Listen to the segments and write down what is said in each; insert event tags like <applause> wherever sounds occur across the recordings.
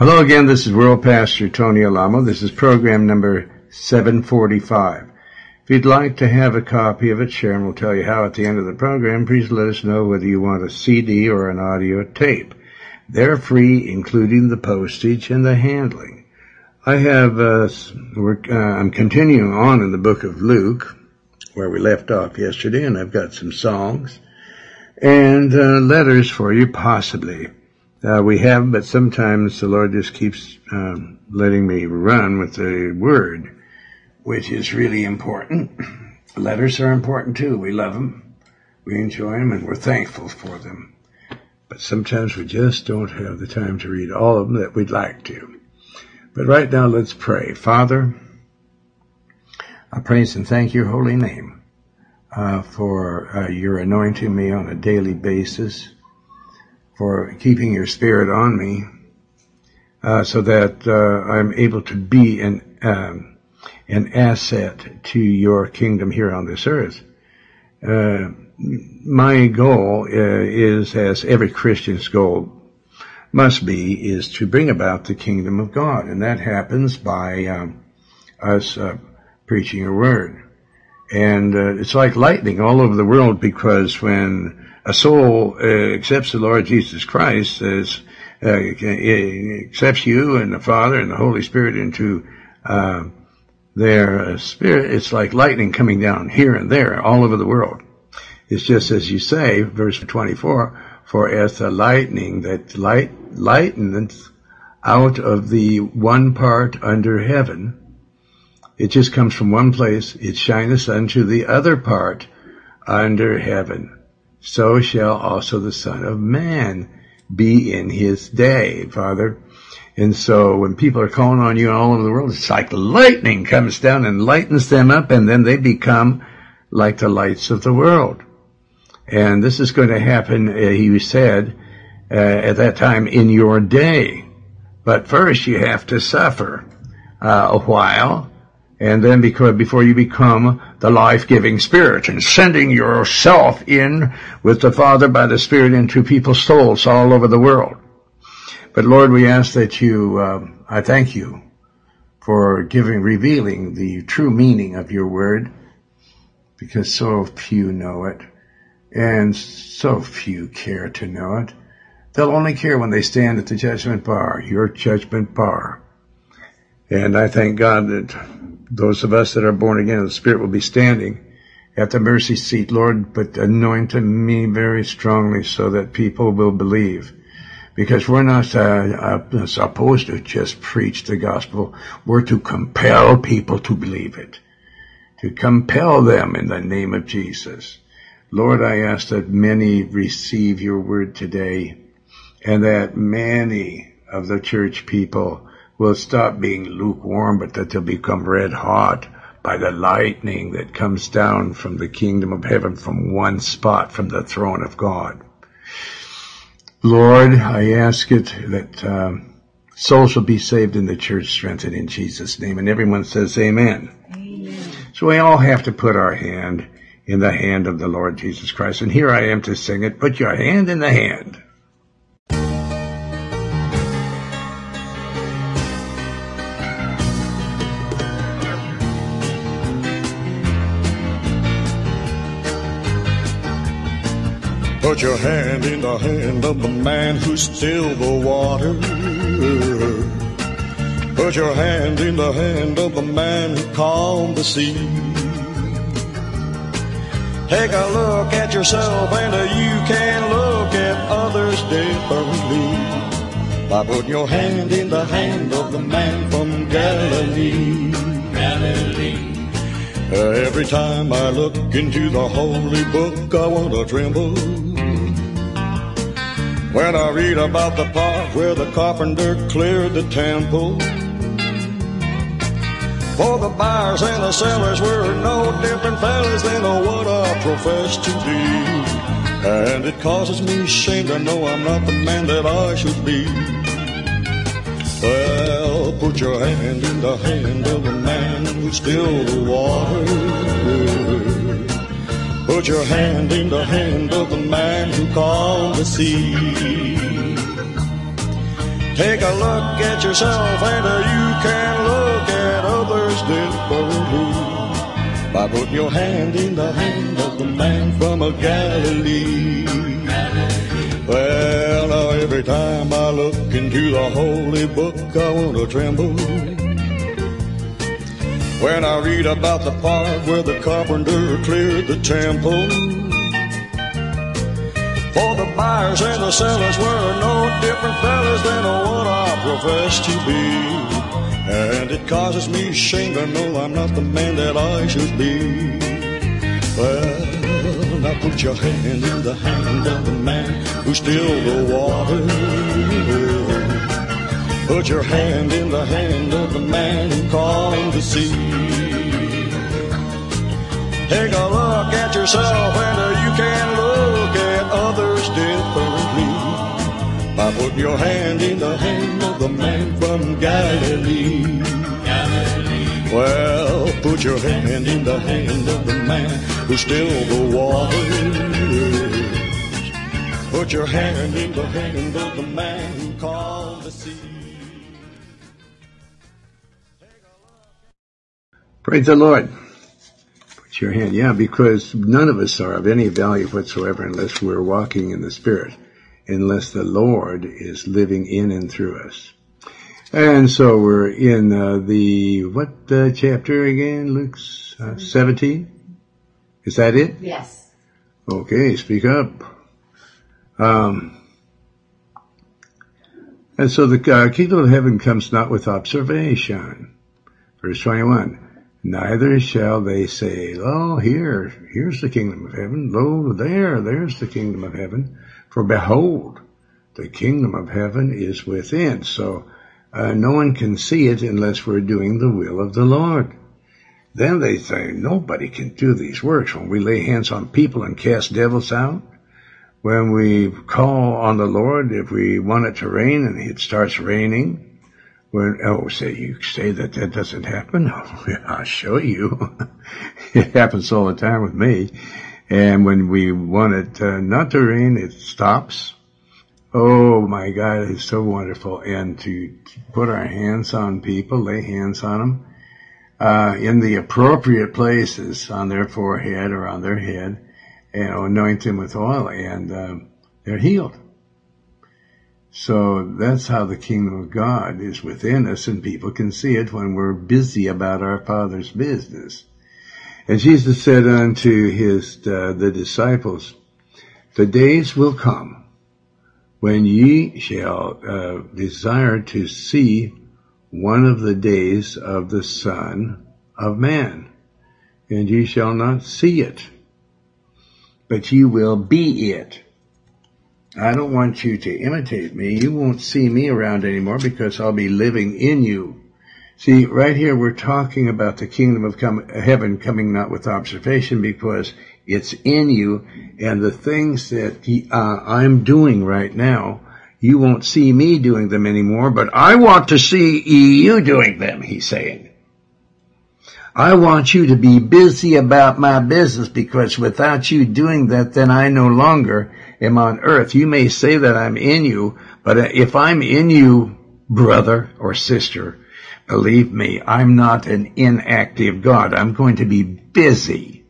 Hello again, this is World Pastor Tony Alamo. This is program number 745. If you'd like to have a copy of it, Sharon will tell you how at the end of the program. Please let us know whether you want a CD or an audio tape. They're free, including the postage and the handling. I have, uh, uh, I'm continuing on in the book of Luke, where we left off yesterday, and I've got some songs and uh, letters for you, possibly. Uh, we have, but sometimes the Lord just keeps um, letting me run with the word, which is really important. <clears throat> Letters are important too. We love them, we enjoy them, and we're thankful for them. But sometimes we just don't have the time to read all of them that we'd like to. But right now, let's pray. Father, I praise and thank your holy name uh, for uh, your anointing me on a daily basis for keeping your spirit on me, uh, so that uh, I'm able to be an um, an asset to your kingdom here on this earth. Uh, my goal uh, is, as every Christian's goal must be, is to bring about the kingdom of God, and that happens by um, us uh, preaching a word. And uh, it's like lightning all over the world because when a soul uh, accepts the Lord Jesus Christ as uh, accepts you and the Father and the Holy Spirit into uh, their spirit, it's like lightning coming down here and there all over the world. It's just as you say, verse 24, for as the lightning that light lightens out of the one part under heaven, it just comes from one place, it shineth unto the other part under heaven so shall also the Son of Man be in his day, Father. And so when people are calling on you all over the world, it's like lightning comes down and lightens them up and then they become like the lights of the world. And this is going to happen, uh, he said, uh, at that time in your day. But first you have to suffer uh, a while and then before you become the life-giving spirit and sending yourself in with the Father by the Spirit into people's souls all over the world. But Lord, we ask that you, uh, I thank you for giving, revealing the true meaning of your word because so few know it and so few care to know it. They'll only care when they stand at the judgment bar, your judgment bar. And I thank God that those of us that are born again, of the Spirit will be standing at the mercy seat, Lord, but anoint me very strongly so that people will believe. Because we're not uh, uh, supposed to just preach the gospel. We're to compel people to believe it. To compel them in the name of Jesus. Lord, I ask that many receive your word today and that many of the church people will stop being lukewarm, but that they'll become red hot by the lightning that comes down from the kingdom of heaven from one spot from the throne of God. Lord, I ask it that um, souls will be saved in the church strengthened in Jesus' name. And everyone says amen. amen. So we all have to put our hand in the hand of the Lord Jesus Christ. And here I am to sing it. Put your hand in the hand Put your hand in the hand of the man who stilled the water. Put your hand in the hand of the man who calmed the sea. Take a look at yourself and you can look at others differently by putting your hand in the hand of the man from Galilee. Galilee. Every time I look into the holy book, I want to tremble. When I read about the part where the carpenter cleared the temple, for the buyers and the sellers were no different fellas than what I profess to be. And it causes me shame to know I'm not the man that I should be. Well, put your hand in the hand of a man who stilled the water. Put your hand in the hand of the man who calmed the sea. Take a look at yourself and uh, you can look at others differently by putting your hand in the hand of the man from a Galilee. Well, now every time I look into the holy book, I want to tremble. When I read about the part where the carpenter cleared the temple. For the buyers and the sellers were no different fellas than what I profess to be. And it causes me shame to know I'm not the man that I should be. Well, now put your hand in the hand of the man who stilled the water. Put your hand in the hand of the man who calmed the sea. Take a look at yourself and uh, you can look at others differently by putting your hand in the hand of the man from Galilee. Well, put your hand in the hand of the man who stilled the waters. Put your hand in the hand of the man who calmed the sea. Praise the Lord. Put your hand, yeah, because none of us are of any value whatsoever unless we're walking in the Spirit, unless the Lord is living in and through us. And so we're in uh, the, what uh, chapter again? Luke's uh, 17? Is that it? Yes. Okay, speak up. Um, and so the uh, kingdom of heaven comes not with observation. Verse 21. Neither shall they say, Lo, here, here's the kingdom of heaven. Lo, there, there's the kingdom of heaven. For behold, the kingdom of heaven is within. So, uh, no one can see it unless we're doing the will of the Lord. Then they say, nobody can do these works when we lay hands on people and cast devils out. When we call on the Lord, if we want it to rain and it starts raining, when, oh, say, you say that that doesn't happen? <laughs> I'll show you. <laughs> it happens all the time with me. And when we want it uh, not to rain, it stops. Oh my God, it's so wonderful. And to put our hands on people, lay hands on them, uh, in the appropriate places on their forehead or on their head and anoint them with oil and, um, they're healed. So that's how the kingdom of God is within us and people can see it when we're busy about our Father's business. And Jesus said unto his, uh, the disciples, the days will come when ye shall uh, desire to see one of the days of the Son of Man, and ye shall not see it, but ye will be it. I don't want you to imitate me. You won't see me around anymore because I'll be living in you. See, right here we're talking about the kingdom of come, heaven coming not with observation because it's in you and the things that uh, I'm doing right now, you won't see me doing them anymore, but I want to see you doing them, he's saying. I want you to be busy about my business because without you doing that, then I no longer am on earth. You may say that I'm in you, but if I'm in you, brother or sister, believe me, I'm not an inactive God. I'm going to be busy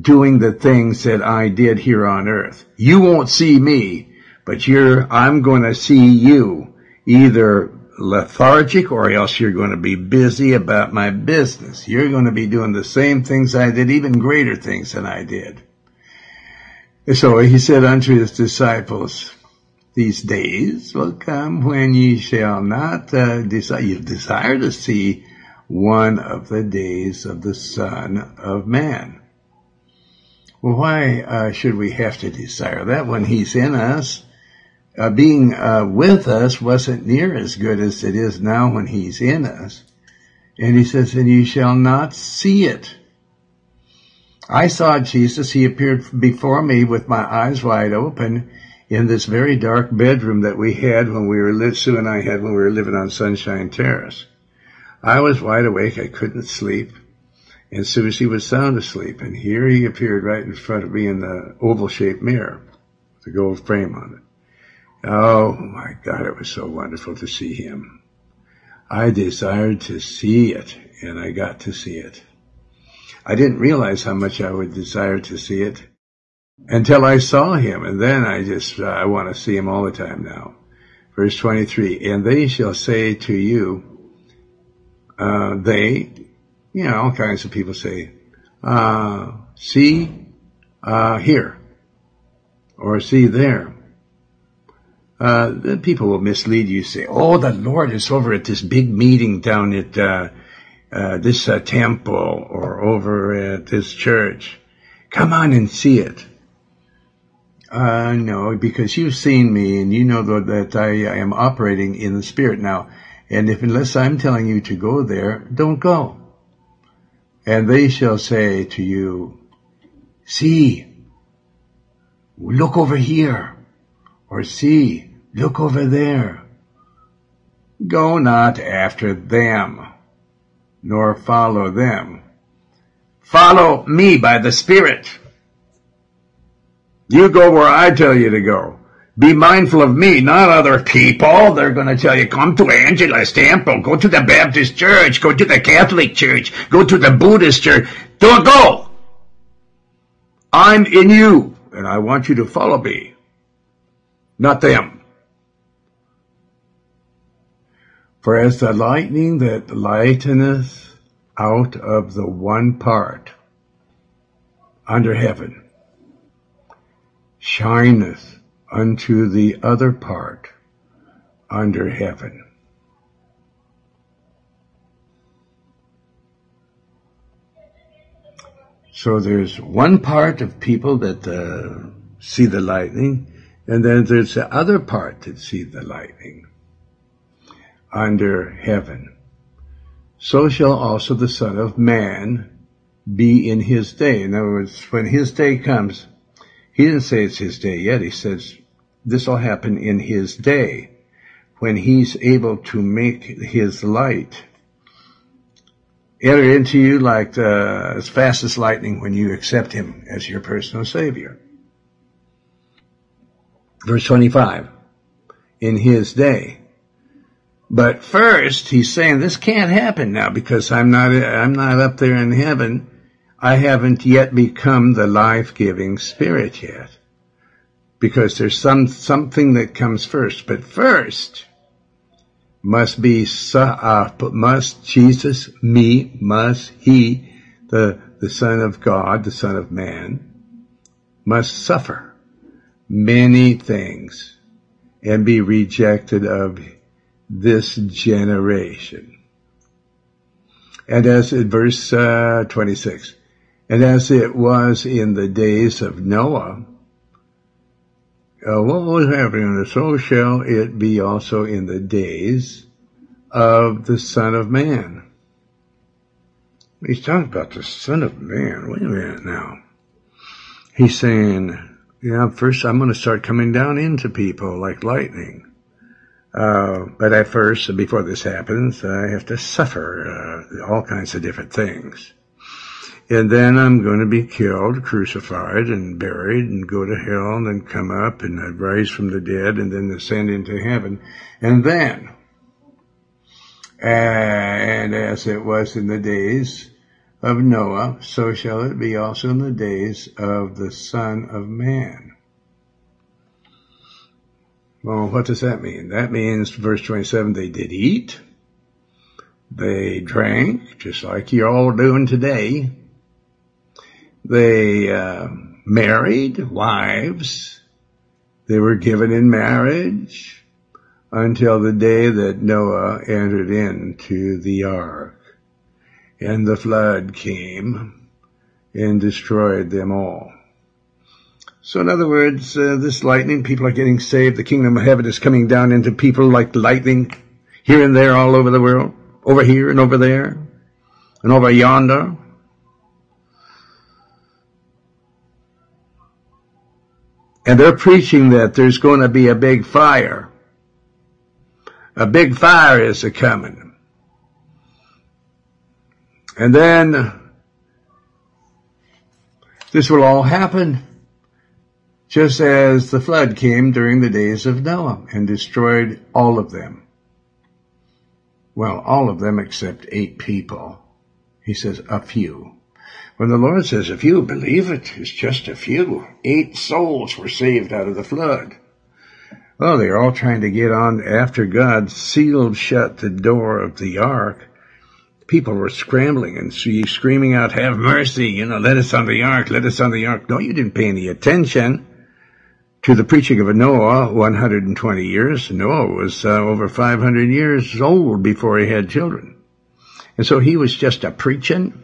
doing the things that I did here on earth. You won't see me, but you're, I'm going to see you either lethargic or else you're going to be busy about my business. You're going to be doing the same things I did, even greater things than I did. So he said unto his disciples, these days will come when ye shall not uh, desire, you desire to see one of the days of the Son of Man. Well, why uh, should we have to desire that when he's in us? Uh, being uh, with us wasn't near as good as it is now when he's in us. And he says, and you shall not see it. I saw Jesus. He appeared before me with my eyes wide open in this very dark bedroom that we had when we were, Sue and I had when we were living on Sunshine Terrace. I was wide awake. I couldn't sleep. And Susie was sound asleep. And here he appeared right in front of me in the oval shaped mirror with a gold frame on it. Oh my God, it was so wonderful to see him. I desired to see it, and I got to see it. I didn't realize how much I would desire to see it until I saw him, and then I just, uh, I want to see him all the time now. Verse 23, and they shall say to you, uh, they, you know, all kinds of people say, uh, see, uh, here, or see there. Uh, people will mislead you, say, oh, the Lord is over at this big meeting down at, uh, uh, this uh, temple or over at this church. Come on and see it. Uh, no, because you've seen me and you know that I, I am operating in the spirit now. And if unless I'm telling you to go there, don't go. And they shall say to you, see, look over here, or see, look over there. Go not after them, nor follow them. Follow me by the Spirit. You go where I tell you to go. Be mindful of me, not other people. They're going to tell you, come to Angelus temple, go to the Baptist church, go to the Catholic church, go to the Buddhist church. Don't go. I'm in you, and I want you to follow me, not them. For as the lightning that lighteneth out of the one part under heaven, shineth unto the other part under heaven. So there's one part of people that uh, see the lightning, and then there's the other part that see the lightning under heaven. So shall also the Son of Man be in his day. In other words, when his day comes, he didn't say it's his day yet. He says this will happen in his day when he's able to make his light enter into you like uh, as fast as lightning when you accept him as your personal savior. Verse 25, in his day. But first, he's saying this can't happen now because I'm not, I'm not up there in heaven I haven't yet become the life-giving spirit yet. Because there's some, something that comes first. But first must be, uh, must Jesus, me, must he, the, the son of God, the son of man, must suffer many things and be rejected of this generation. And as in verse uh, 26, and as it was in the days of Noah, uh, what was happening, so shall it be also in the days of the Son of Man. He's talking about the Son of Man. Wait a minute now. He's saying, yeah, first I'm going to start coming down into people like lightning. Uh, but at first, before this happens, I have to suffer uh, all kinds of different things and then I'm going to be killed, crucified, and buried, and go to hell, and then come up, and I'd rise from the dead, and then ascend into heaven. And then, and as it was in the days of Noah, so shall it be also in the days of the Son of Man. Well, what does that mean? That means, verse 27, they did eat, they drank, just like you're all doing today, they uh, married wives. They were given in marriage until the day that Noah entered into the ark. And the flood came and destroyed them all. So in other words, uh, this lightning, people are getting saved. The kingdom of heaven is coming down into people like lightning here and there all over the world, over here and over there, and over yonder. And they're preaching that there's going to be a big fire. A big fire is a coming. And then this will all happen just as the flood came during the days of Noah and destroyed all of them. Well, all of them except eight people. He says a few. When the Lord says a few, believe it, it's just a few. Eight souls were saved out of the flood. Well, they're all trying to get on after God sealed shut the door of the ark. People were scrambling and screaming out, have mercy, you know, let us on the ark, let us on the ark. No, you didn't pay any attention to the preaching of Noah, 120 years. Noah was uh, over 500 years old before he had children. And so he was just a preaching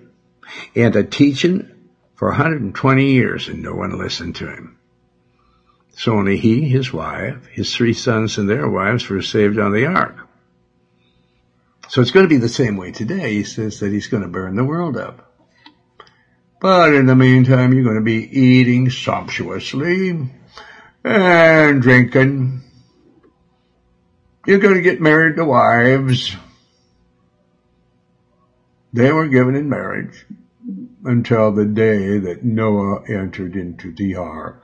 and a teaching for 120 years and no one listened to him. So only he, his wife, his three sons and their wives were saved on the ark. So it's going to be the same way today. He says that he's going to burn the world up. But in the meantime, you're going to be eating sumptuously and drinking. You're going to get married to wives. They were given in marriage until the day that Noah entered into the ark.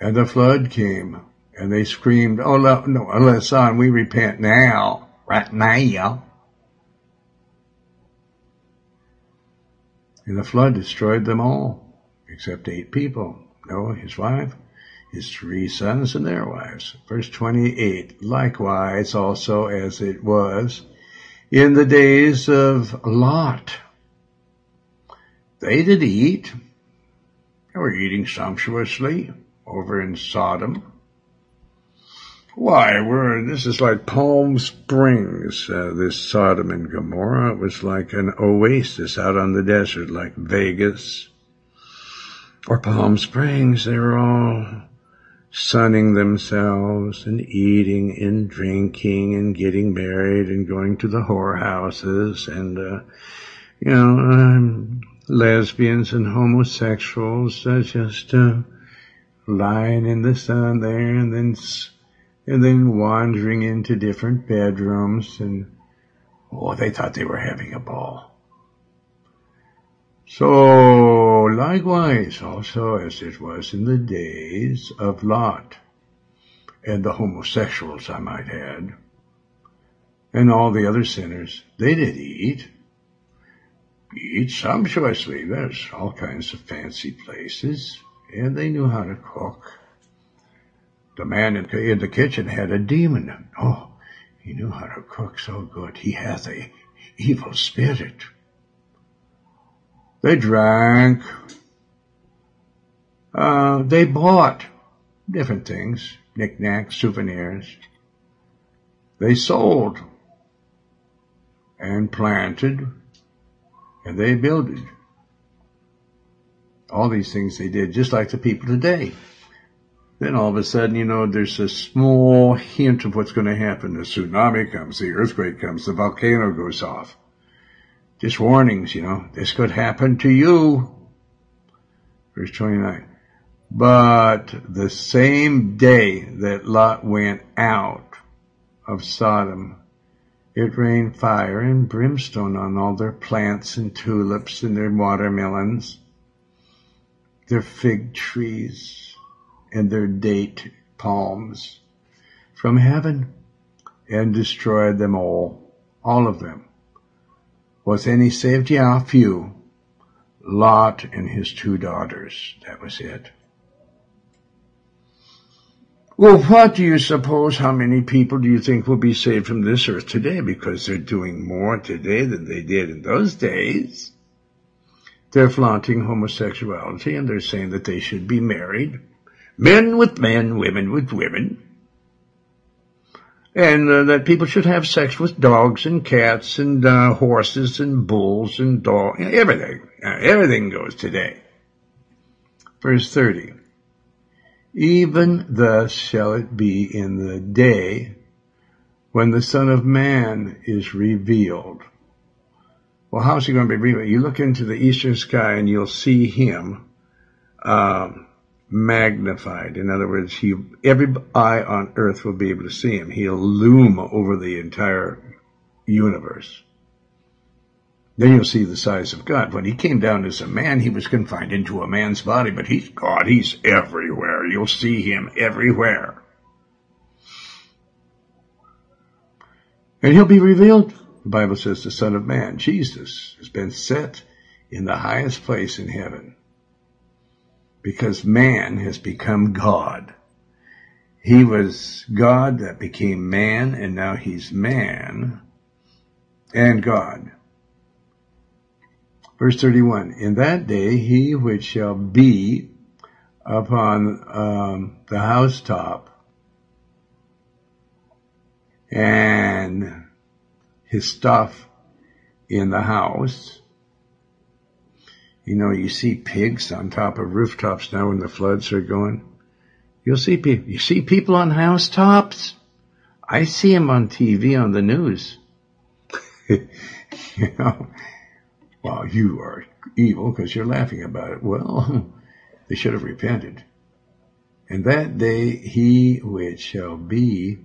And the flood came, and they screamed, Oh, no, son, we repent now, right now. And the flood destroyed them all, except eight people Noah, his wife, his three sons, and their wives. Verse 28 Likewise, also as it was in the days of Lot. They did eat. They were eating sumptuously over in Sodom. Why, we're, this is like Palm Springs, uh, this Sodom and Gomorrah. It was like an oasis out on the desert, like Vegas or Palm Springs. They were all sunning themselves and eating and drinking and getting married and going to the whorehouses and, uh, you know, um, lesbians and homosexuals uh, just uh, lying in the sun there and then and then wandering into different bedrooms and oh they thought they were having a ball so likewise also as it was in the days of lot and the homosexuals i might add and all the other sinners they did eat eat sumptuously there's all kinds of fancy places and they knew how to cook. The man in, the kitchen had a demon. Oh, he knew how to cook so good. He has a evil spirit. They drank. Uh, they bought different things, knickknacks, souvenirs. They sold and planted and they builded all these things they did, just like the people today. Then all of a sudden, you know, there's a small hint of what's going to happen. The tsunami comes, the earthquake comes, the volcano goes off. Just warnings, you know, this could happen to you. Verse 29. But the same day that Lot went out of Sodom, it rained fire and brimstone on all their plants and tulips and their watermelons their fig trees and their date palms from heaven and destroyed them all, all of them. Was any saved? Yeah, few. Lot and his two daughters. That was it. Well, what do you suppose? How many people do you think will be saved from this earth today? Because they're doing more today than they did in those days. They're flaunting homosexuality and they're saying that they should be married. Men with men, women with women. And uh, that people should have sex with dogs and cats and uh, horses and bulls and dogs. Everything. Uh, everything goes today. Verse 30. Even thus shall it be in the day when the Son of Man is revealed. Well, how's he going to be revealed? You look into the eastern sky and you'll see him um, magnified. In other words, he every eye on earth will be able to see him. He'll loom over the entire universe. Then you'll see the size of God. When he came down as a man, he was confined into a man's body, but he's God. He's everywhere. You'll see him everywhere. And he'll be revealed. The Bible says the Son of Man, Jesus, has been set in the highest place in heaven because man has become God. He was God that became man and now he's man and God. Verse 31, in that day he which shall be upon um, the housetop and his stuff in the house. You know, you see pigs on top of rooftops now when the floods are going. You'll see people, you see people on housetops? I see them on TV on the news. <laughs> you know, well, you are evil because you're laughing about it. Well, <laughs> they should have repented. And that day he which shall be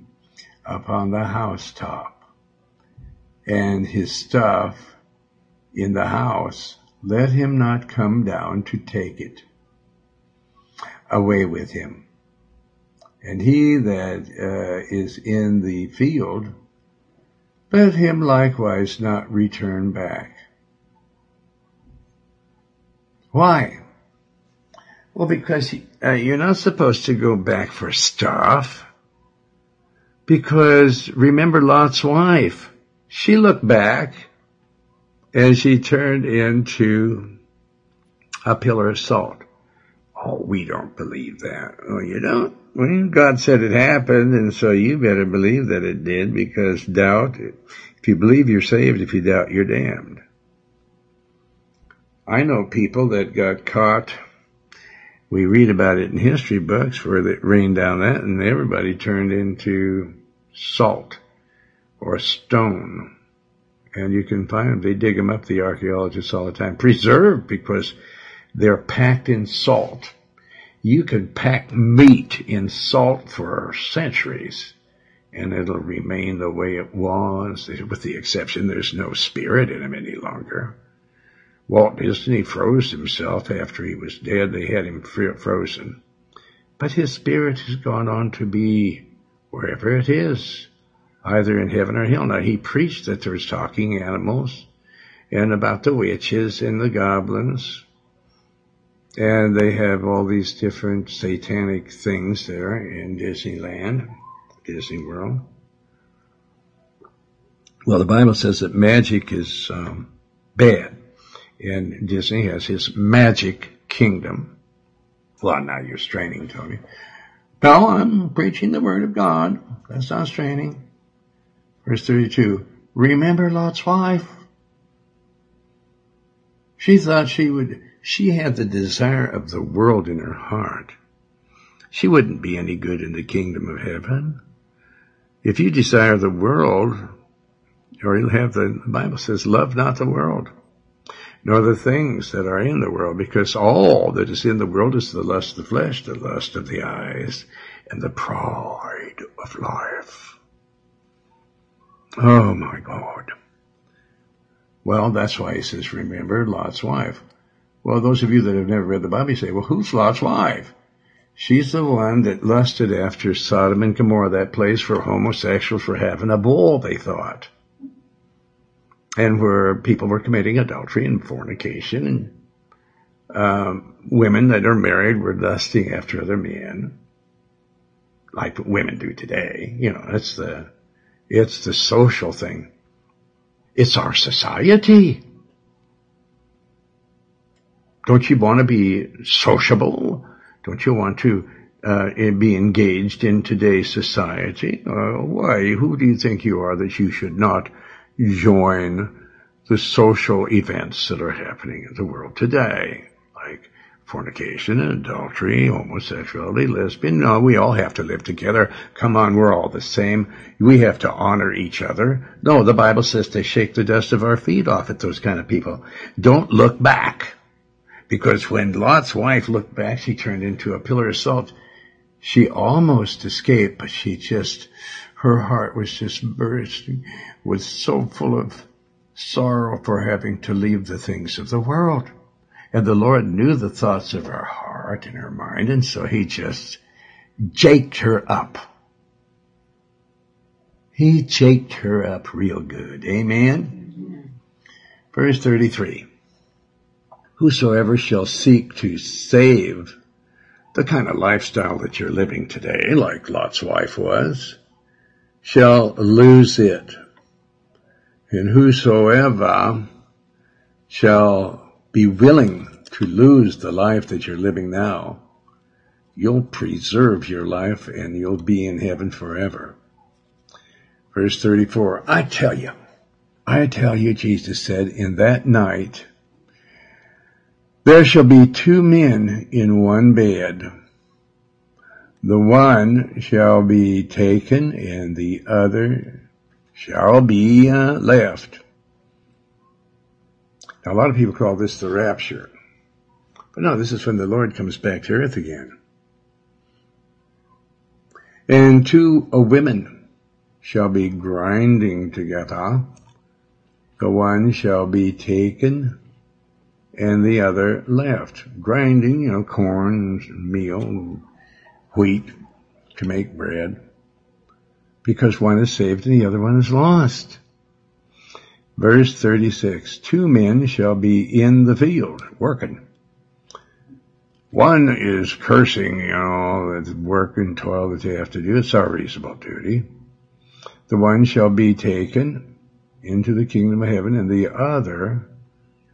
upon the housetop and his stuff in the house, let him not come down to take it away with him. And he that uh, is in the field, let him likewise not return back. Why? Well, because uh, you're not supposed to go back for stuff. Because remember Lot's wife. She looked back and she turned into a pillar of salt. Oh, we don't believe that. Oh, you don't? Well, God said it happened, and so you better believe that it did because doubt, if you believe you're saved, if you doubt, you're damned. I know people that got caught. We read about it in history books where it rained down that and everybody turned into salt or stone. And you can find them. They dig them up, the archaeologists all the time. Preserved because they're packed in salt. You can pack meat in salt for centuries and it'll remain the way it was, with the exception there's no spirit in them any longer. Walt Disney froze himself after he was dead. They had him frozen. But his spirit has gone on to be wherever it is, either in heaven or hell. Now, he preached that there's talking animals and about the witches and the goblins. And they have all these different satanic things there in Disneyland, Disney World. Well, the Bible says that magic is um, bad and Disney has his magic kingdom. Well, now you're straining, Tony. No, I'm preaching the word of God. That's not straining. Verse 32. Remember Lot's wife? She thought she would, she had the desire of the world in her heart. She wouldn't be any good in the kingdom of heaven. If you desire the world, or you'll have the, the Bible says, love not the world nor the things that are in the world, because all that is in the world is the lust of the flesh, the lust of the eyes, and the pride of life. Oh my God. Well, that's why he says, remember Lot's wife. Well, those of you that have never read the Bible say, well, who's Lot's wife? She's the one that lusted after Sodom and Gomorrah, that place for homosexuals for having a bull, they thought and where people were committing adultery and fornication and um, women that are married were lusting after other men like women do today you know it's the it's the social thing. It's our society. Don't you want to be sociable? Don't you want to uh, be engaged in today's society? Uh, why? Who do you think you are that you should not join the social events that are happening in the world today, fornication adultery, homosexuality, lesbian. No, we all have to live together. Come on, we're all the same. We have to honor each other. No, the Bible says to shake the dust of our feet off at those kind of people. Don't look back. Because when Lot's wife looked back, she turned into a pillar of salt. She almost escaped, but she just, her heart was just bursting, was so full of sorrow for having to leave the things of the world. And the Lord knew the thoughts of her heart and her mind, and so he just jaked her up. He jaked her up real good. Amen? Verse 33. Whosoever shall seek to save the kind of lifestyle that you're living today, like Lot's wife was, shall lose it. And whosoever shall be willing to lose the life that you're living now, you'll preserve your life and you'll be in heaven forever. Verse 34, I tell you, I tell you, Jesus said, in that night, there shall be two men in one bed. The one shall be taken and the other shall be uh, left. Now a lot of people call this the rapture. But no, this is when the Lord comes back to earth again. And two women shall be grinding together. The one shall be taken and the other left. Grinding, you know, corn, meal, wheat to make bread. Because one is saved and the other one is lost. Verse 36, two men shall be in the field working. One is cursing, you know, the work and toil that they have to do. It's our reasonable duty. The one shall be taken into the kingdom of heaven and the other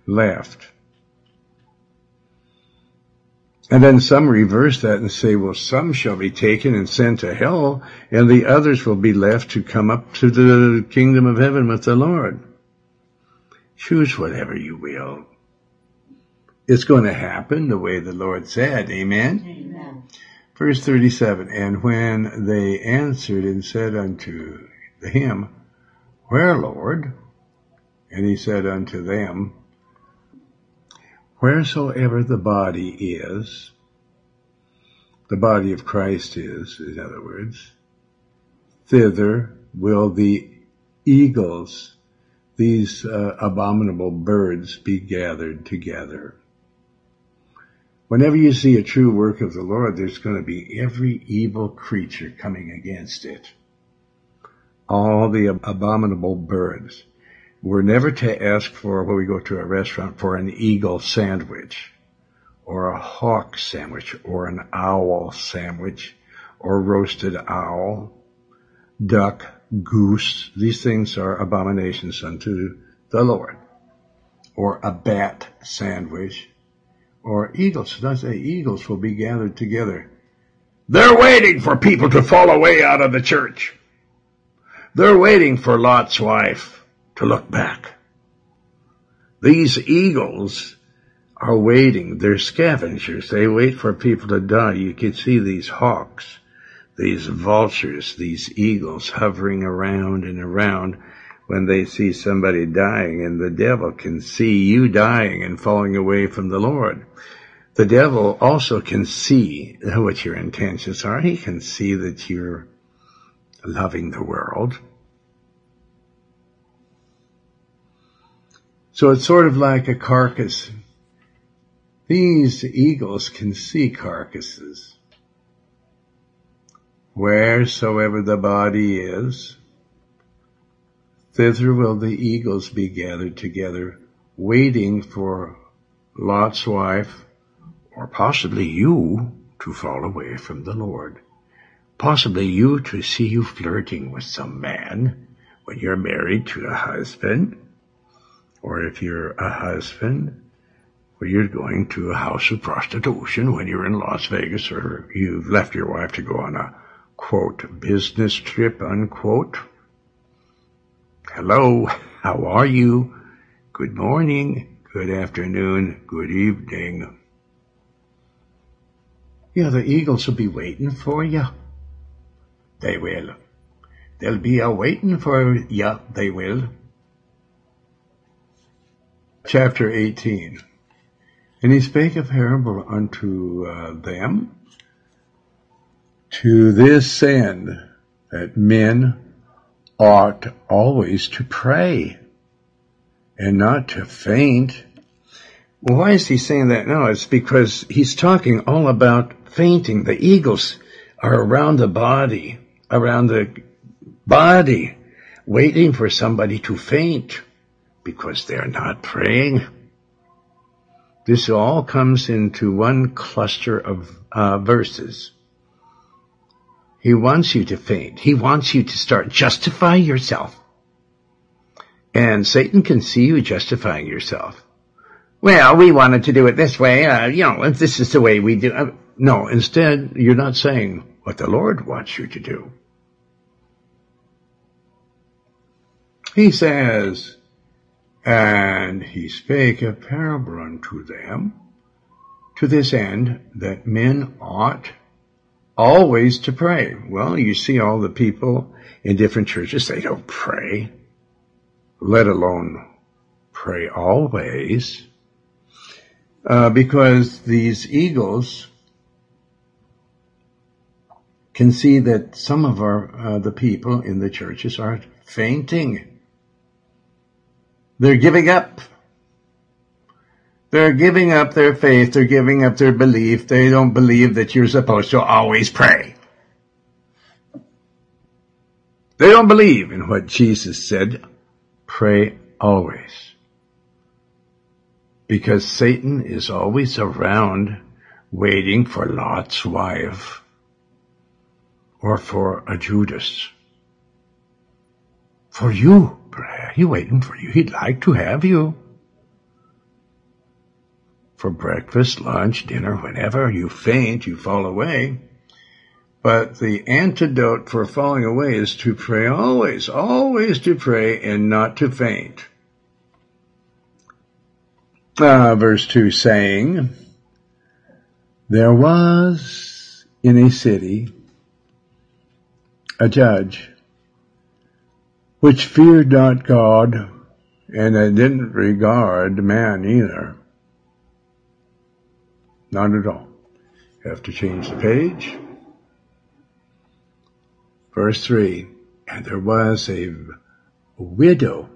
left. And then some reverse that and say, well, some shall be taken and sent to hell, and the others will be left to come up to the kingdom of heaven with the Lord. Choose whatever you will. It's going to happen the way the Lord said. Amen? Amen. Verse 37, And when they answered and said unto him, Where, Lord? And he said unto them, Wheresoever the body is, the body of Christ is, in other words, thither will the eagles, these uh, abominable birds, be gathered together. Whenever you see a true work of the Lord, there's going to be every evil creature coming against it. All the abominable birds. We're never to ask for, when we go to a restaurant, for an eagle sandwich, or a hawk sandwich, or an owl sandwich, or roasted owl, duck, goose. These things are abominations unto the Lord. Or a bat sandwich, or eagles. Does say eagles will be gathered together. They're waiting for people to fall away out of the church. They're waiting for Lot's wife to look back. These eagles are waiting. They're scavengers. They wait for people to die. You can see these hawks, these vultures, these eagles hovering around and around when they see somebody dying and the devil can see you dying and falling away from the Lord. The devil also can see what your intentions are. He can see that you're loving the world. So it's sort of like a carcass. These eagles can see carcasses. Wheresoever the body is, thither will the eagles be gathered together, waiting for Lot's wife, or possibly you, to fall away from the Lord. Possibly you to see you flirting with some man when you're married to a husband or if you're a husband, where you're going to a house of prostitution when you're in Las Vegas or you've left your wife to go on a quote business trip unquote. Hello, how are you? Good morning, good afternoon, good evening. Yeah, the eagles will be waiting for you. They will. They'll be a waiting for you, they will chapter 18. And he spake a parable unto uh, them to this end that men ought always to pray and not to faint. Well, why is he saying that now? It's because he's talking all about fainting. The eagles are around the body, around the body, waiting for somebody to faint because they're not praying. This all comes into one cluster of uh, verses. He wants you to faint. He wants you to start justifying yourself. And Satan can see you justifying yourself. Well, we wanted to do it this way. Uh, you know, this is the way we do. Uh, no, instead, you're not saying what the Lord wants you to do. He says, and he spake a parable unto them, to this end that men ought always to pray. Well, you see all the people in different churches, they don't pray, let alone pray always, uh, because these eagles can see that some of our uh, the people in the churches are fainting they're giving up. They're giving up their faith. They're giving up their belief. They don't believe that you're supposed to always pray. They don't believe in what Jesus said. Pray always. Because Satan is always around waiting for Lot's wife or for a Judas. For you. He waiting for you. He'd like to have you. For breakfast, lunch, dinner, whenever you faint, you fall away. But the antidote for falling away is to pray always, always to pray and not to faint. Uh, verse 2 saying, There was in a city a judge which feared not God, and didn't regard man either. Not at all. You have to change the page. Verse 3 And there was a widow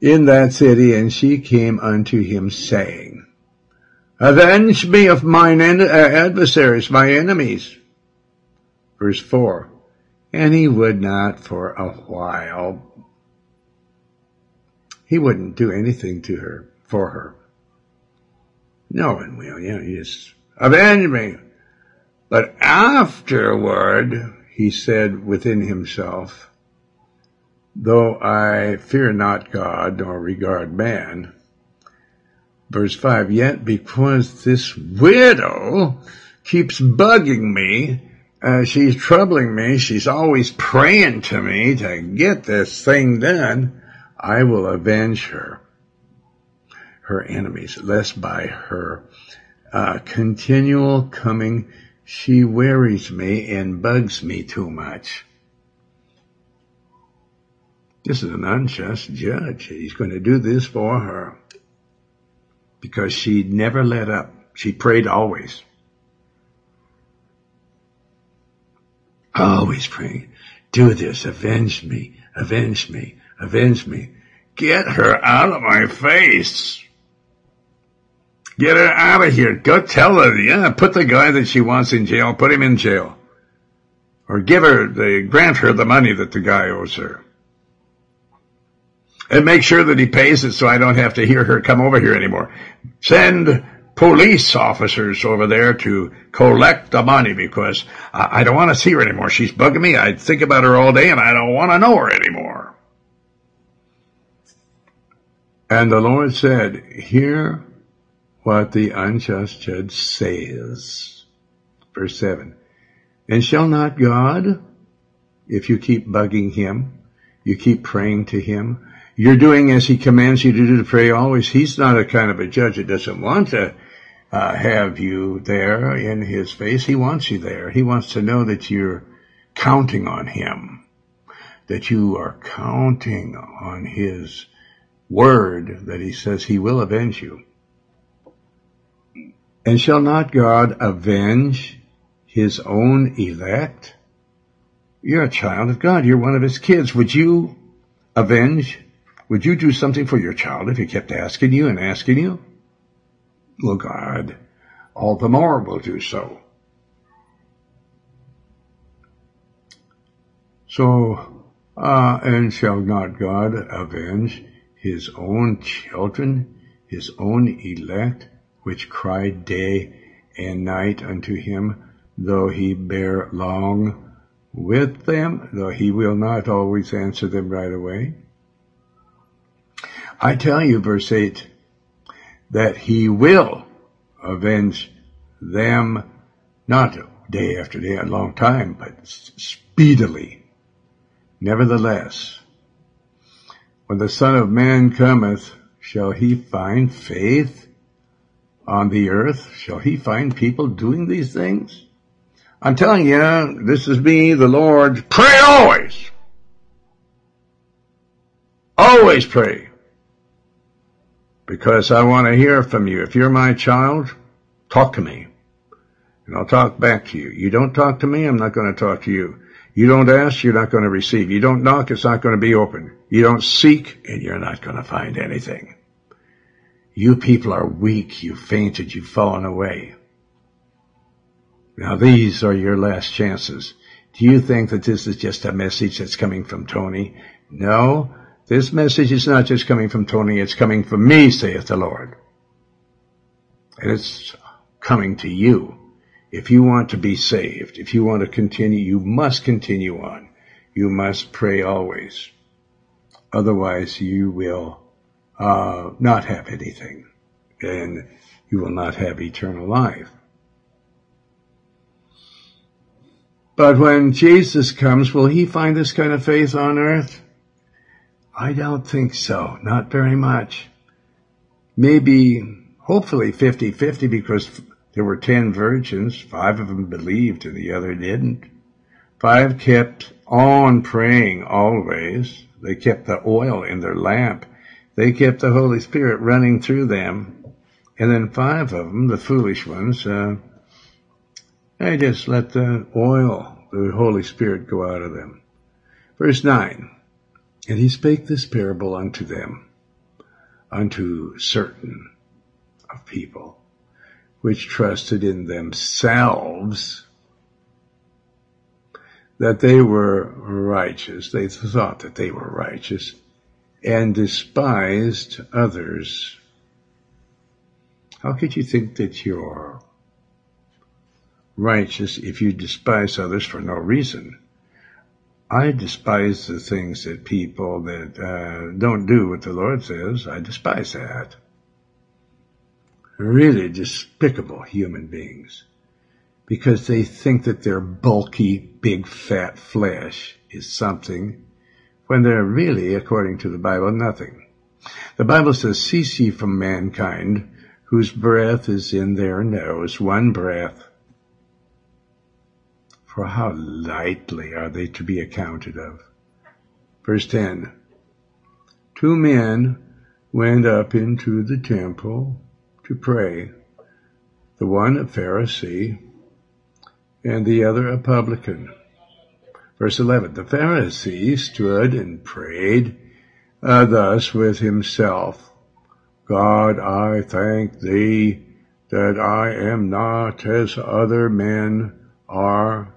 in that city, and she came unto him, saying, Avenge me of mine uh, adversaries, my enemies. Verse 4 and he would not for a while. He wouldn't do anything to her, for her. No one will, you know, he just, avenge me. But afterward, he said within himself, though I fear not God nor regard man, verse 5, yet because this widow keeps bugging me, uh, she's troubling me. She's always praying to me to get this thing done. I will avenge her, her enemies, lest by her uh, continual coming she wearies me and bugs me too much. This is an unjust judge. He's going to do this for her because she never let up. She prayed always. Always praying, do this, avenge me, avenge me, avenge me. Get her out of my face. Get her out of here. Go tell her, yeah, put the guy that she wants in jail, put him in jail. Or give her, the, grant her the money that the guy owes her. And make sure that he pays it so I don't have to hear her come over here anymore. Send police officers over there to collect the money because I, I don't want to see her anymore. She's bugging me. I think about her all day and I don't want to know her anymore. And the Lord said, hear what the unjust judge says. Verse 7. And shall not God, if you keep bugging him, you keep praying to him, you're doing as he commands you to do to pray always. He's not a kind of a judge that doesn't want to uh, have you there in his face. He wants you there. He wants to know that you're counting on him, that you are counting on his word that he says he will avenge you. And shall not God avenge his own elect? You're a child of God. You're one of his kids. Would you avenge Would you do something for your child if he kept asking you and asking you? Well, God, all the more will do so. So, uh, and shall not God avenge his own children, his own elect, which cry day and night unto him, though he bear long with them, though he will not always answer them right away? I tell you, verse 8, that he will avenge them, not day after day, a long time, but speedily. Nevertheless, when the Son of Man cometh, shall he find faith on the earth? Shall he find people doing these things? I'm telling you, this is me, the Lord. Pray always. Always pray because I want to hear from you. If you're my child, talk to me and I'll talk back to you. You don't talk to me, I'm not going to talk to you. You don't ask, you're not going to receive. You don't knock, it's not going to be open. You don't seek, and you're not going to find anything. You people are weak, You've fainted, you've fallen away. Now these are your last chances. Do you think that this is just a message that's coming from Tony? No, this message is not just coming from Tony, it's coming from me, saith the Lord. And it's coming to you. If you want to be saved, if you want to continue, you must continue on. You must pray always. Otherwise you will uh, not have anything and you will not have eternal life. But when Jesus comes, will he find this kind of faith on earth? I don't think so. Not very much. Maybe, hopefully 50-50 because there were 10 virgins. Five of them believed and the other didn't. Five kept on praying always. They kept the oil in their lamp. They kept the Holy Spirit running through them. And then five of them, the foolish ones, uh, they just let the oil, the Holy Spirit go out of them. Verse 9. And he spake this parable unto them, unto certain of people, which trusted in themselves that they were righteous. They thought that they were righteous and despised others. How could you think that you're righteous if you despise others for no reason? I despise the things that people that uh, don't do what the Lord says. I despise that. Really despicable human beings. Because they think that their bulky, big, fat flesh is something when they're really, according to the Bible, nothing. The Bible says, cease ye from mankind, whose breath is in their nose, one breath, for how lightly are they to be accounted of. Verse 10 Two men went up into the temple to pray, the one a Pharisee and the other a publican. Verse 11 The Pharisee stood and prayed uh, thus with himself God, I thank thee that I am not as other men are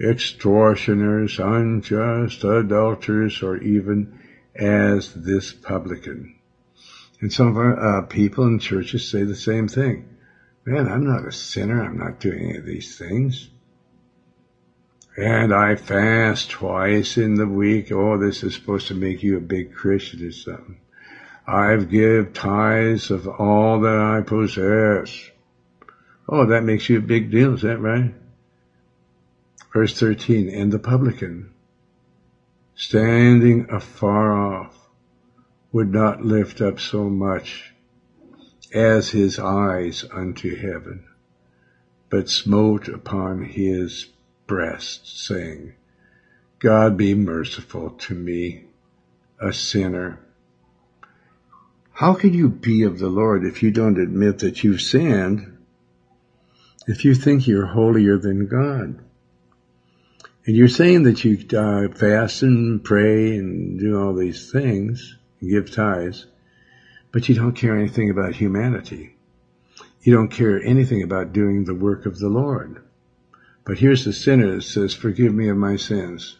extortioners, unjust, adulterers, or even as this publican. And some of our uh, people in churches say the same thing. Man, I'm not a sinner. I'm not doing any of these things. And I fast twice in the week. Oh, this is supposed to make you a big Christian or something. I've give tithes of all that I possess. Oh, that makes you a big deal. Is that right? Verse 13, and the publican, standing afar off, would not lift up so much as his eyes unto heaven, but smote upon his breast, saying, God be merciful to me, a sinner. How can you be of the Lord if you don't admit that you've sinned? If you think you're holier than God? And you're saying that you uh, fast and pray and do all these things. and give tithes, but you don't care anything about humanity. You don't care anything about doing the work of the Lord. But here's the sinner that says, forgive me of my sins.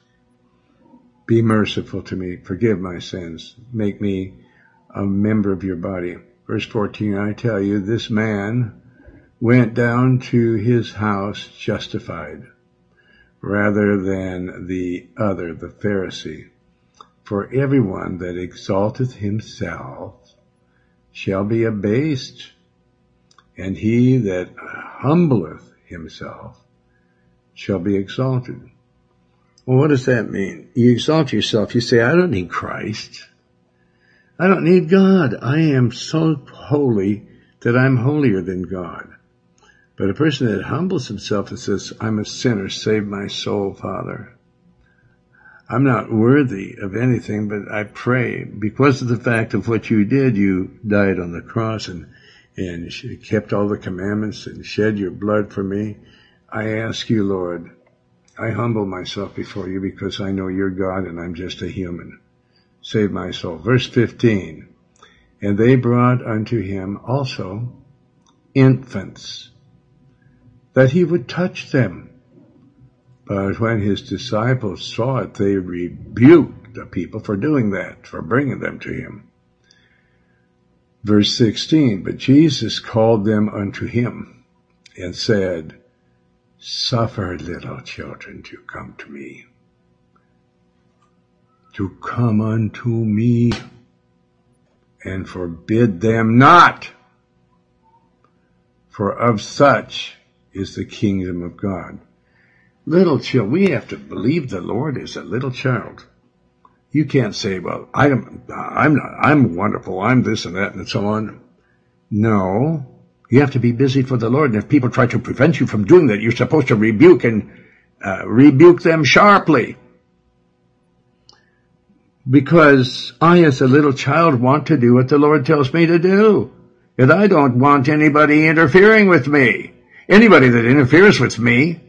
Be merciful to me. Forgive my sins. Make me a member of your body. Verse 14, I tell you, this man went down to his house justified rather than the other, the Pharisee. For everyone that exalteth himself shall be abased, and he that humbleth himself shall be exalted. Well, what does that mean? You exalt yourself. You say, I don't need Christ. I don't need God. I am so holy that I'm holier than God. But a person that humbles himself and says, I'm a sinner, save my soul, Father. I'm not worthy of anything, but I pray because of the fact of what you did, you died on the cross and, and kept all the commandments and shed your blood for me. I ask you, Lord, I humble myself before you because I know you're God and I'm just a human. Save my soul. Verse 15. And they brought unto him also infants, that he would touch them. But when his disciples saw it, they rebuked the people for doing that, for bringing them to him. Verse 16, but Jesus called them unto him and said, Suffer little children to come to me. To come unto me and forbid them not. For of such is the kingdom of God. Little child, we have to believe the Lord is a little child. You can't say, well, I'm, I'm not, I'm wonderful, I'm this and that and so on. No, you have to be busy for the Lord. And if people try to prevent you from doing that, you're supposed to rebuke and uh, rebuke them sharply. Because I, as a little child, want to do what the Lord tells me to do. And I don't want anybody interfering with me. Anybody that interferes with me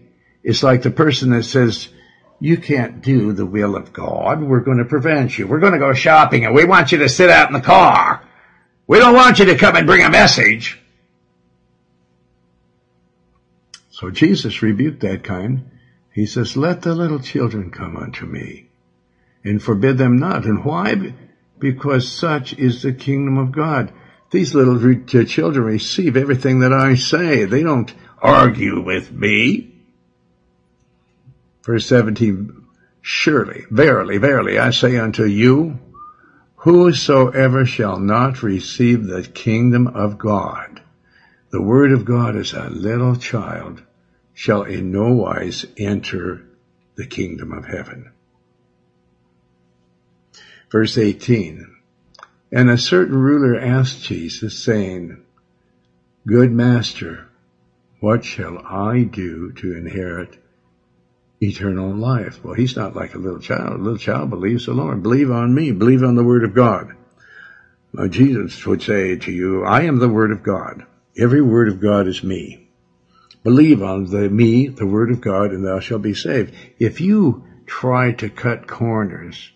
is like the person that says, you can't do the will of God. We're going to prevent you. We're going to go shopping and we want you to sit out in the car. We don't want you to come and bring a message. So Jesus rebuked that kind. He says, let the little children come unto me and forbid them not. And why? Because such is the kingdom of God. These little children receive everything that I say. They don't argue with me. Verse 17, surely, verily, verily, I say unto you, whosoever shall not receive the kingdom of God, the word of God is a little child, shall in no wise enter the kingdom of heaven. Verse 18, and a certain ruler asked Jesus, saying, Good master, what shall I do to inherit eternal life? Well, he's not like a little child. A little child believes the Lord. Believe on me. Believe on the word of God. Now, Jesus would say to you, I am the word of God. Every word of God is me. Believe on the me, the word of God, and thou shalt be saved. If you try to cut corners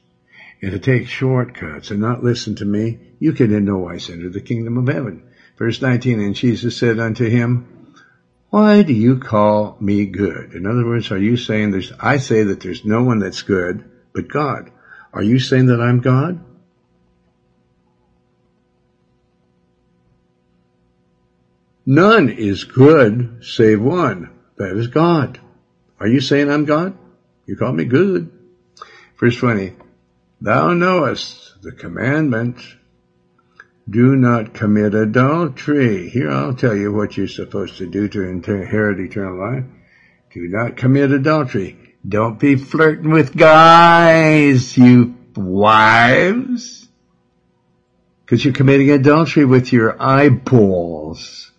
and to take shortcuts and not listen to me, you can in no wise enter the kingdom of heaven. Verse 19, and Jesus said unto him, why do you call me good? In other words, are you saying there's, I say that there's no one that's good but God. Are you saying that I'm God? None is good save one. That is God. Are you saying I'm God? You call me good. Verse 20. Thou knowest the commandment. Do not commit adultery. Here I'll tell you what you're supposed to do to inherit eternal life. Do not commit adultery. Don't be flirting with guys, you wives. Because you're committing adultery with your eyeballs.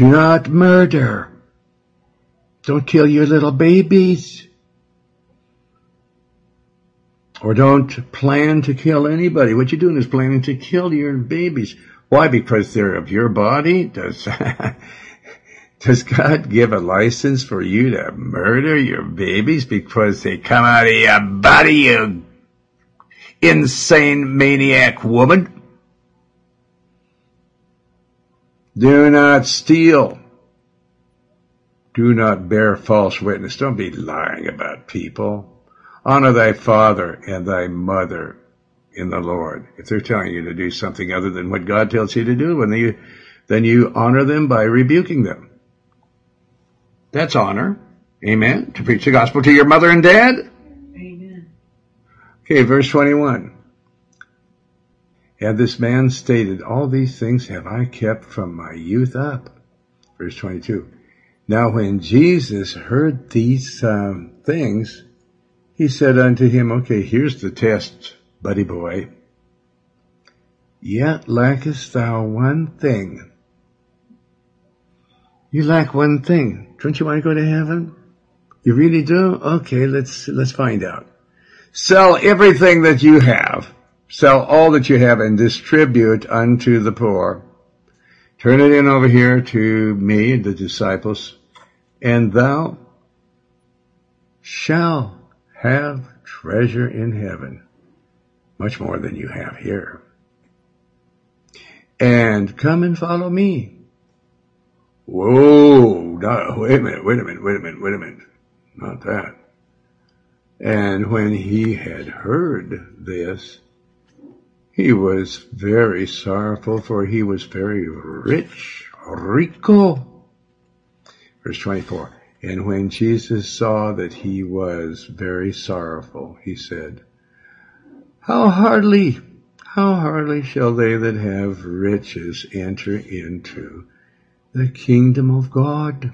Do not murder. Don't kill your little babies. Or don't plan to kill anybody. What you're doing is planning to kill your babies. Why? Because they're of your body? Does, <laughs> does God give a license for you to murder your babies because they come out of your body, you insane maniac woman. Do not steal. Do not bear false witness. Don't be lying about people. Honor thy father and thy mother in the Lord. If they're telling you to do something other than what God tells you to do, then you, then you honor them by rebuking them. That's honor. Amen. To preach the gospel to your mother and dad. Amen. Okay, verse 21. And this man stated, All these things have I kept from my youth up. Verse 22. Now when Jesus heard these um, things, he said unto him, Okay, here's the test, buddy boy. Yet lackest thou one thing. You lack one thing. Don't you want to go to heaven? You really do? Okay, let's, let's find out. Sell everything that you have. Sell all that you have and distribute unto the poor. Turn it in over here to me, the disciples, and thou shall have treasure in heaven, much more than you have here. And come and follow me. Whoa, no, wait a minute, wait a minute, wait a minute, wait a minute not that. And when he had heard this, he was very sorrowful, for he was very rich, rico. Verse 24. And when Jesus saw that he was very sorrowful, he said, How hardly, how hardly shall they that have riches enter into the kingdom of God?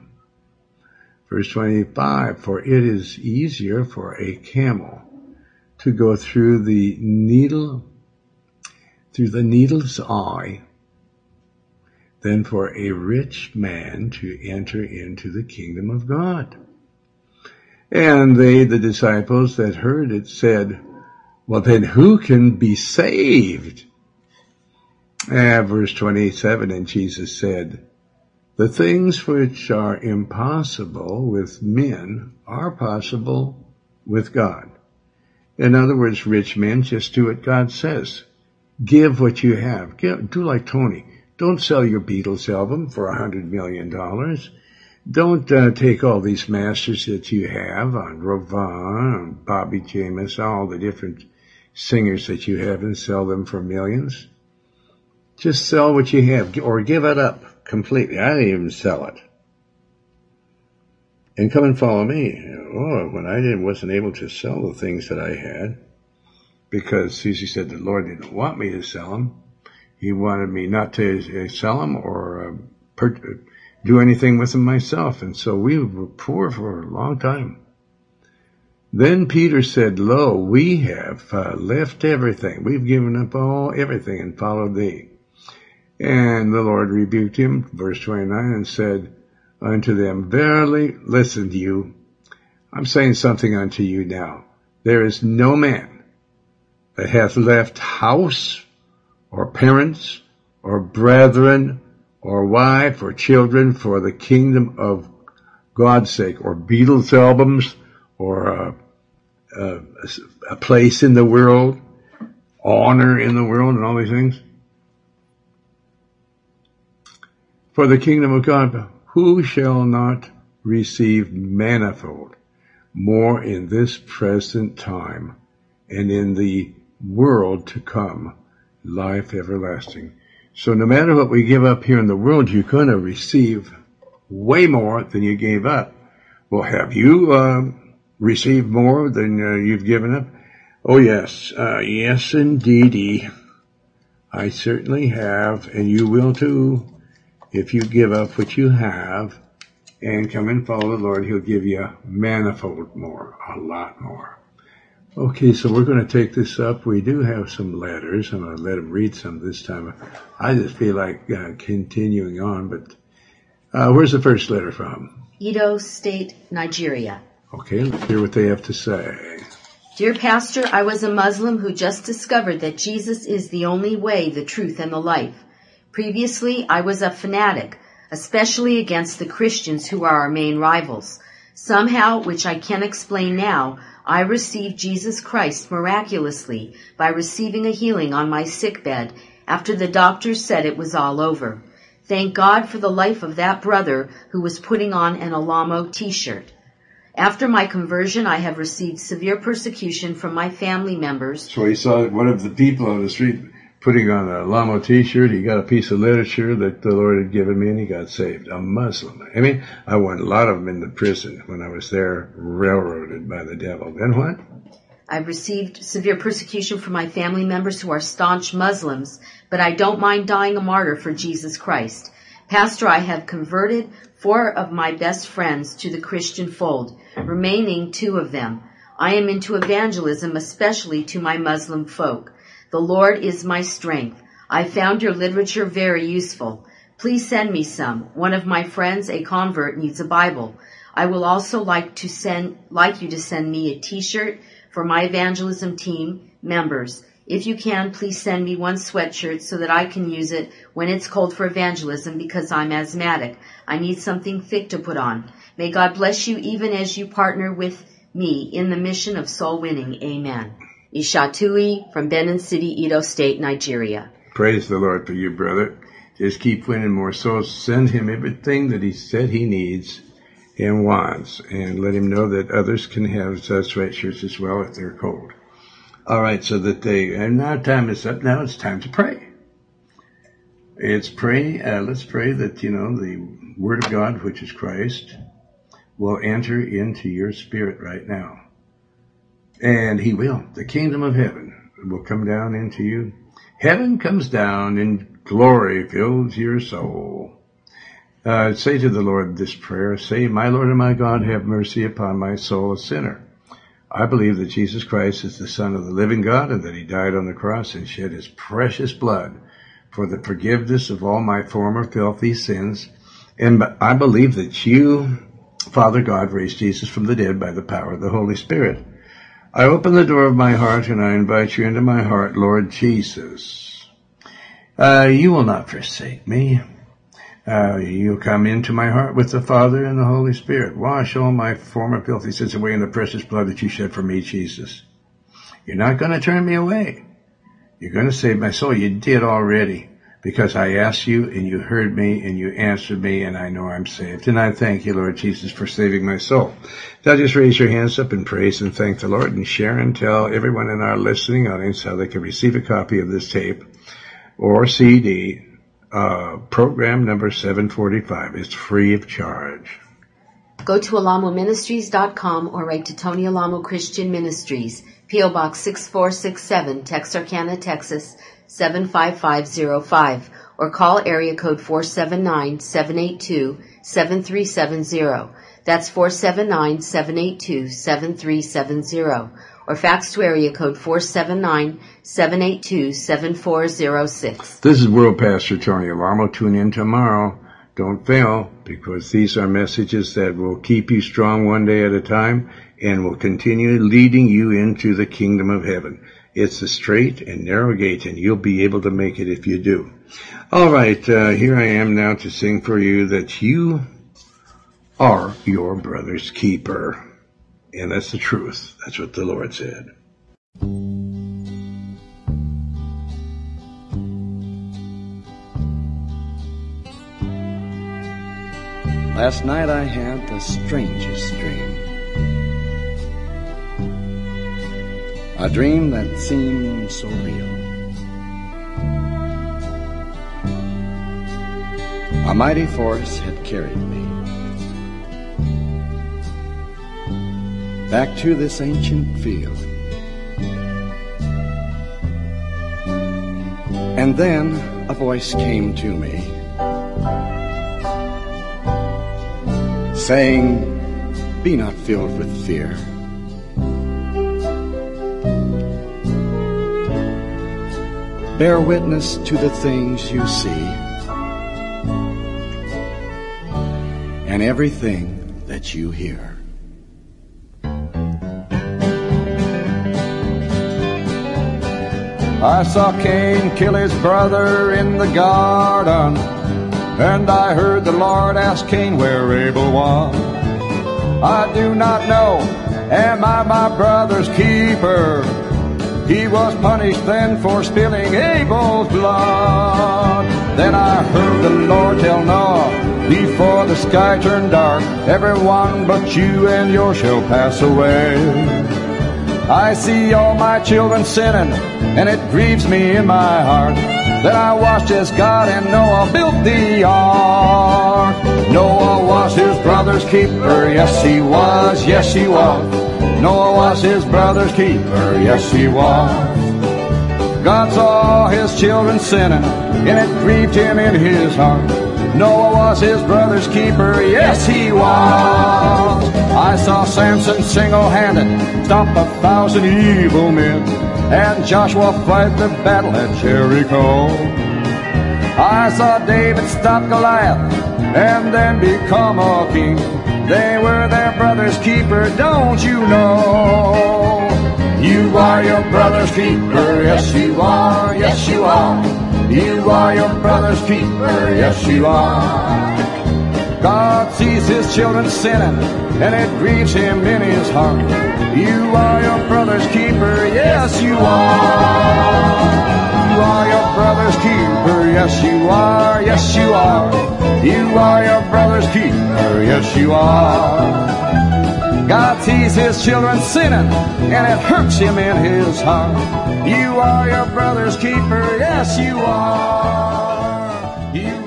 Verse 25, for it is easier for a camel to go through the needle, through the needle's eye than for a rich man to enter into the kingdom of God. And they, the disciples that heard it said, well then who can be saved? Ah, verse 27, and Jesus said, the things which are impossible with men are possible with God. In other words, rich men just do what God says. Give what you have. Give, do like Tony. Don't sell your Beatles album for a hundred million dollars. Don't uh, take all these masters that you have on Ravon, Bobby James, all the different singers that you have and sell them for millions. Just sell what you have or give it up completely. I didn't even sell it. And come and follow me. Oh, when I didn't, wasn't able to sell the things that I had, because Susie said the Lord didn't want me to sell them. He wanted me not to uh, sell them or uh, per- do anything with them myself. And so we were poor for a long time. Then Peter said, Lo, we have uh, left everything. We've given up all everything and followed thee. And the Lord rebuked him, verse 29, and said unto them, Verily, listen to you. I'm saying something unto you now. There is no man that hath left house or parents or brethren or wife or children for the kingdom of God's sake or Beatles albums or a, a, a place in the world, honor in the world and all these things for the kingdom of God. Who shall not receive manifold more in this present time and in the world to come life everlasting. So no matter what we give up here in the world, you're going to receive way more than you gave up. Well, have you uh, received more than uh, you've given up? Oh yes, uh, yes indeedy. I certainly have, and you will too if you give up what you have and come and follow the Lord, He'll give you manifold more, a lot more. Okay, so we're going to take this up. We do have some letters. I'm going to let them read some this time. I just feel like uh, continuing on, but uh, where's the first letter from? Edo State, Nigeria. Okay, let's hear what they have to say. Dear Pastor, I was a Muslim who just discovered that Jesus is the only way, the truth, and the life. Previously, I was a fanatic, especially against the Christians who are our main rivals. Somehow, which I can't explain now, I received Jesus Christ miraculously by receiving a healing on my sick bed after the doctors said it was all over. Thank God for the life of that brother who was putting on an Alamo t-shirt. After my conversion, I have received severe persecution from my family members. So he saw one of the people on the street putting on Alamo t-shirt. He got a piece of literature that the Lord had given me and he got saved. A Muslim. I mean, I went a lot of them in the prison when I was there, railroaded by the devil. Then what? I've received severe persecution from my family members who are staunch Muslims, but I don't mind dying a martyr for Jesus Christ. Pastor, I have converted four of my best friends to the Christian fold, remaining two of them. I am into evangelism, especially to my Muslim folk. The Lord is my strength. I found your literature very useful. Please send me some. One of my friends, a convert, needs a Bible. I will also like to send, like you to send me a t-shirt for my evangelism team members. If you can, please send me one sweatshirt so that I can use it when it's cold for evangelism because I'm asthmatic. I need something thick to put on. May God bless you even as you partner with me in the mission of soul winning. Amen. Ishatui from Benin City, Edo State, Nigeria. Praise the Lord for you, brother. Just keep winning more souls. Send him everything that he said he needs and wants, and let him know that others can have sweatshirts as well if they're cold. All right, so that they, and now time is up. Now it's time to pray. It's pray, uh, let's pray that, you know, the Word of God, which is Christ, will enter into your spirit right now. And He will. The kingdom of heaven will come down into you. Heaven comes down and glory fills your soul. Uh, say to the Lord this prayer, say, My Lord and my God, have mercy upon my soul, a sinner. I believe that Jesus Christ is the Son of the living God and that He died on the cross and shed His precious blood for the forgiveness of all my former filthy sins. And I believe that you, Father God, raised Jesus from the dead by the power of the Holy Spirit. I open the door of my heart and I invite you into my heart, Lord Jesus. Uh, you will not forsake me. Uh, you'll come into my heart with the Father and the Holy Spirit. Wash all my former filthy sins away in the precious blood that you shed for me, Jesus. You're not going to turn me away. You're going to save my soul. You did already because I asked you and you heard me and you answered me and I know I'm saved. And I thank you, Lord Jesus, for saving my soul. Now just raise your hands up and praise and thank the Lord and share and tell everyone in our listening audience how they can receive a copy of this tape or CD uh, program number 745 is free of charge. Go to alamoministries.com or write to Tony Alamo Christian Ministries, P.O. Box 6467, Texarkana, Texas 75505, or call area code 479-782-7370. That's 479-782-7370 or fax to area code 479-782-7406. This is World Pastor Tony Alamo. Tune in tomorrow. Don't fail because these are messages that will keep you strong one day at a time and will continue leading you into the kingdom of heaven. It's a straight and narrow gate and you'll be able to make it if you do. All right, uh, here I am now to sing for you that you are your brother's keeper. And that's the truth. That's what the Lord said. Last night I had the strangest dream. A dream that seemed so real. A mighty force had carried me back to this ancient field. And then a voice came to me saying, Be not filled with fear. Bear witness to the things you see and everything that you hear. I saw Cain kill his brother in the garden, and I heard the Lord ask Cain where Abel was. I do not know Am I my brother's keeper? He was punished then for spilling Abel's blood. Then I heard the Lord tell Noah, before the sky turned dark, everyone but you and yours shall pass away. I see all my children sinning, and it grieves me in my heart that I watched as God and Noah built the ark. Noah was his brother's keeper, yes he was, yes he was. Noah was his brother's keeper, yes he was. God saw his children sinning, and it grieved him in his heart. Noah was his brother's keeper, yes he was. I saw Samson single-handed stop a thousand evil men, and Joshua fight the battle at Jericho. I saw David stop Goliath, and then become a king. They were their brother's keeper, don't you know? You are your brother's keeper, yes you are, yes you are. You are your brother's keeper, yes you are. God sees his children sinning, and it grieves him in his heart. You are your brother's keeper, yes you are. You are your brother's keeper, yes you are, yes you are. You are your brother's keeper, yes you are. God sees his children sinning, and it hurts him in his heart. You are your brother's keeper, yes you are. You